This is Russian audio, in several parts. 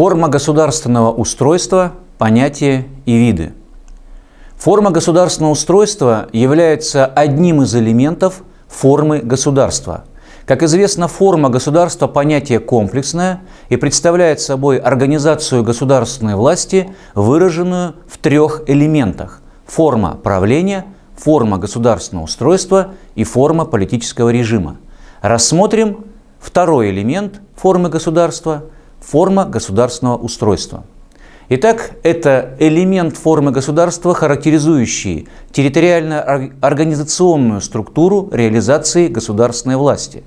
Форма государственного устройства, понятия и виды. Форма государственного устройства является одним из элементов формы государства. Как известно, форма государства – понятие комплексное и представляет собой организацию государственной власти, выраженную в трех элементах – форма правления, форма государственного устройства и форма политического режима. Рассмотрим второй элемент формы государства – форма государственного устройства. Итак, это элемент формы государства, характеризующий территориально-организационную структуру реализации государственной власти.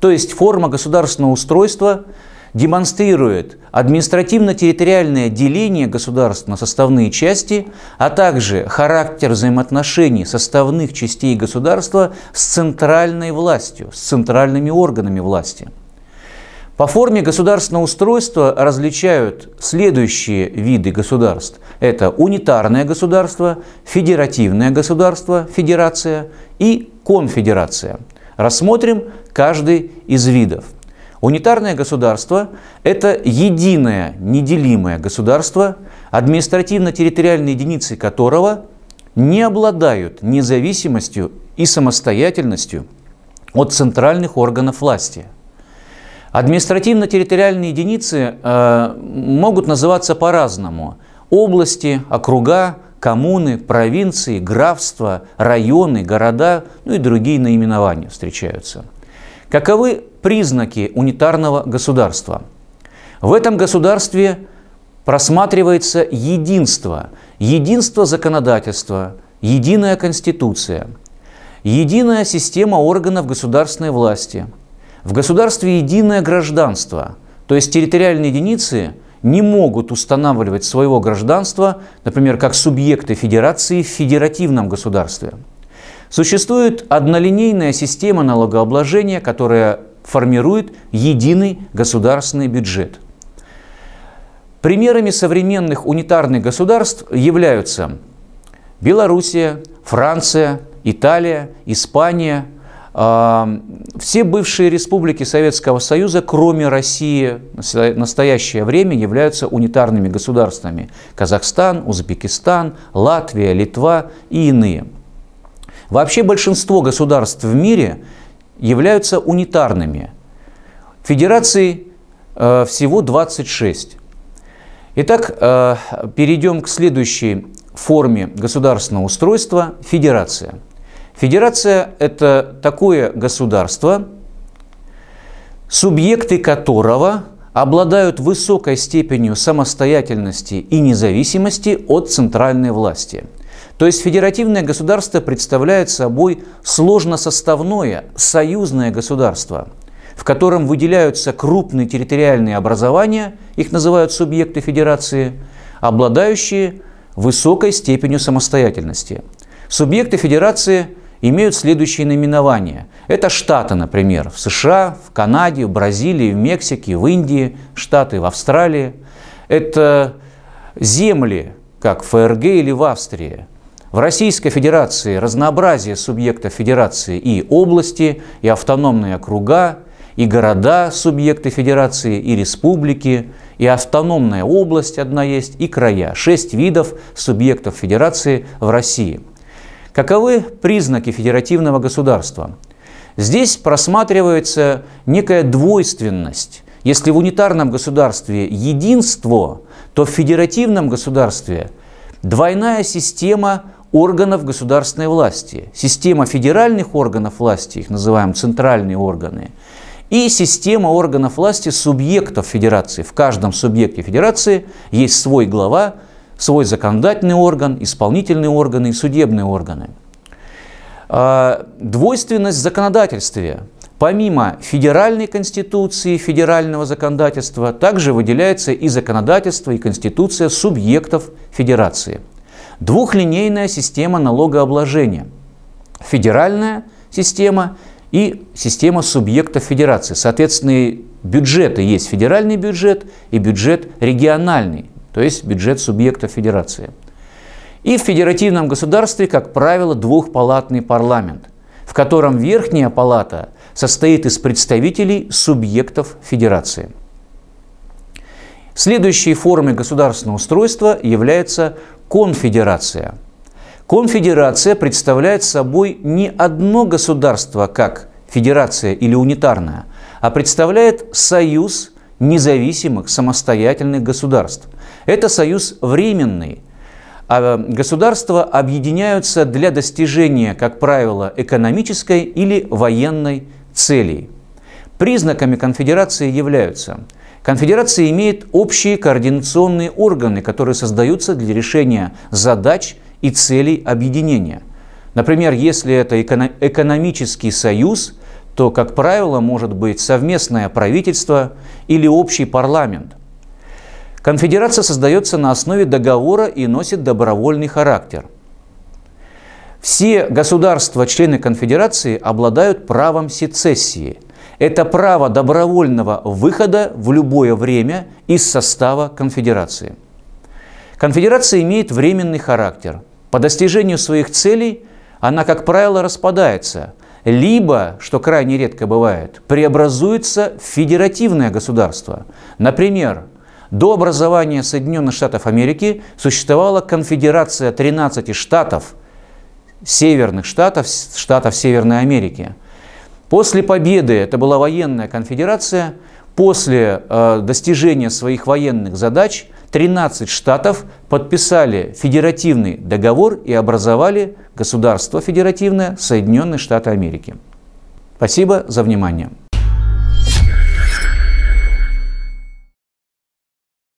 То есть форма государственного устройства демонстрирует административно-территориальное деление государства на составные части, а также характер взаимоотношений составных частей государства с центральной властью, с центральными органами власти – по форме государственного устройства различают следующие виды государств. Это унитарное государство, федеративное государство, федерация и конфедерация. Рассмотрим каждый из видов. Унитарное государство – это единое неделимое государство, административно-территориальные единицы которого не обладают независимостью и самостоятельностью от центральных органов власти – Административно-территориальные единицы э, могут называться по-разному. Области, округа, коммуны, провинции, графства, районы, города, ну и другие наименования встречаются. Каковы признаки унитарного государства? В этом государстве просматривается единство, единство законодательства, единая конституция, единая система органов государственной власти – в государстве единое гражданство, то есть территориальные единицы не могут устанавливать своего гражданства, например, как субъекты федерации в федеративном государстве. Существует однолинейная система налогообложения, которая формирует единый государственный бюджет. Примерами современных унитарных государств являются Белоруссия, Франция, Италия, Испания, все бывшие республики Советского Союза, кроме России, в настоящее время являются унитарными государствами. Казахстан, Узбекистан, Латвия, Литва и иные. Вообще большинство государств в мире являются унитарными. Федераций э, всего 26. Итак, э, перейдем к следующей форме государственного устройства – федерация – Федерация – это такое государство, субъекты которого обладают высокой степенью самостоятельности и независимости от центральной власти. То есть федеративное государство представляет собой сложносоставное союзное государство, в котором выделяются крупные территориальные образования, их называют субъекты федерации, обладающие высокой степенью самостоятельности. Субъекты федерации – имеют следующие наименования. Это штаты, например, в США, в Канаде, в Бразилии, в Мексике, в Индии, штаты в Австралии. Это земли, как ФРГ или в Австрии. В Российской Федерации разнообразие субъектов Федерации и области, и автономные округа, и города субъекты Федерации, и республики, и автономная область одна есть, и края. Шесть видов субъектов Федерации в России – Каковы признаки федеративного государства? Здесь просматривается некая двойственность. Если в унитарном государстве единство, то в федеративном государстве двойная система органов государственной власти. Система федеральных органов власти, их называем центральные органы, и система органов власти субъектов федерации. В каждом субъекте федерации есть свой глава, свой законодательный орган, исполнительные органы и судебные органы. А, двойственность в законодательстве. Помимо федеральной конституции, федерального законодательства, также выделяется и законодательство, и конституция субъектов федерации. Двухлинейная система налогообложения. Федеральная система и система субъектов федерации. Соответственно, бюджеты есть федеральный бюджет и бюджет региональный то есть бюджет субъекта федерации. И в федеративном государстве, как правило, двухпалатный парламент, в котором верхняя палата состоит из представителей субъектов федерации. Следующей формой государственного устройства является конфедерация. Конфедерация представляет собой не одно государство, как федерация или унитарная, а представляет союз независимых самостоятельных государств. Это союз временный. А государства объединяются для достижения, как правило, экономической или военной целей. Признаками конфедерации являются Конфедерация имеет общие координационные органы, которые создаются для решения задач и целей объединения. Например, если это экономический союз, то, как правило, может быть совместное правительство или общий парламент. Конфедерация создается на основе договора и носит добровольный характер. Все государства-члены конфедерации обладают правом сецессии. Это право добровольного выхода в любое время из состава конфедерации. Конфедерация имеет временный характер. По достижению своих целей она, как правило, распадается – либо, что крайне редко бывает, преобразуется в федеративное государство. Например, до образования Соединенных Штатов Америки существовала конфедерация 13 штатов, северных штатов, штатов Северной Америки. После победы, это была военная конфедерация, после э, достижения своих военных задач 13 штатов подписали федеративный договор и образовали государство федеративное Соединенные Штаты Америки. Спасибо за внимание.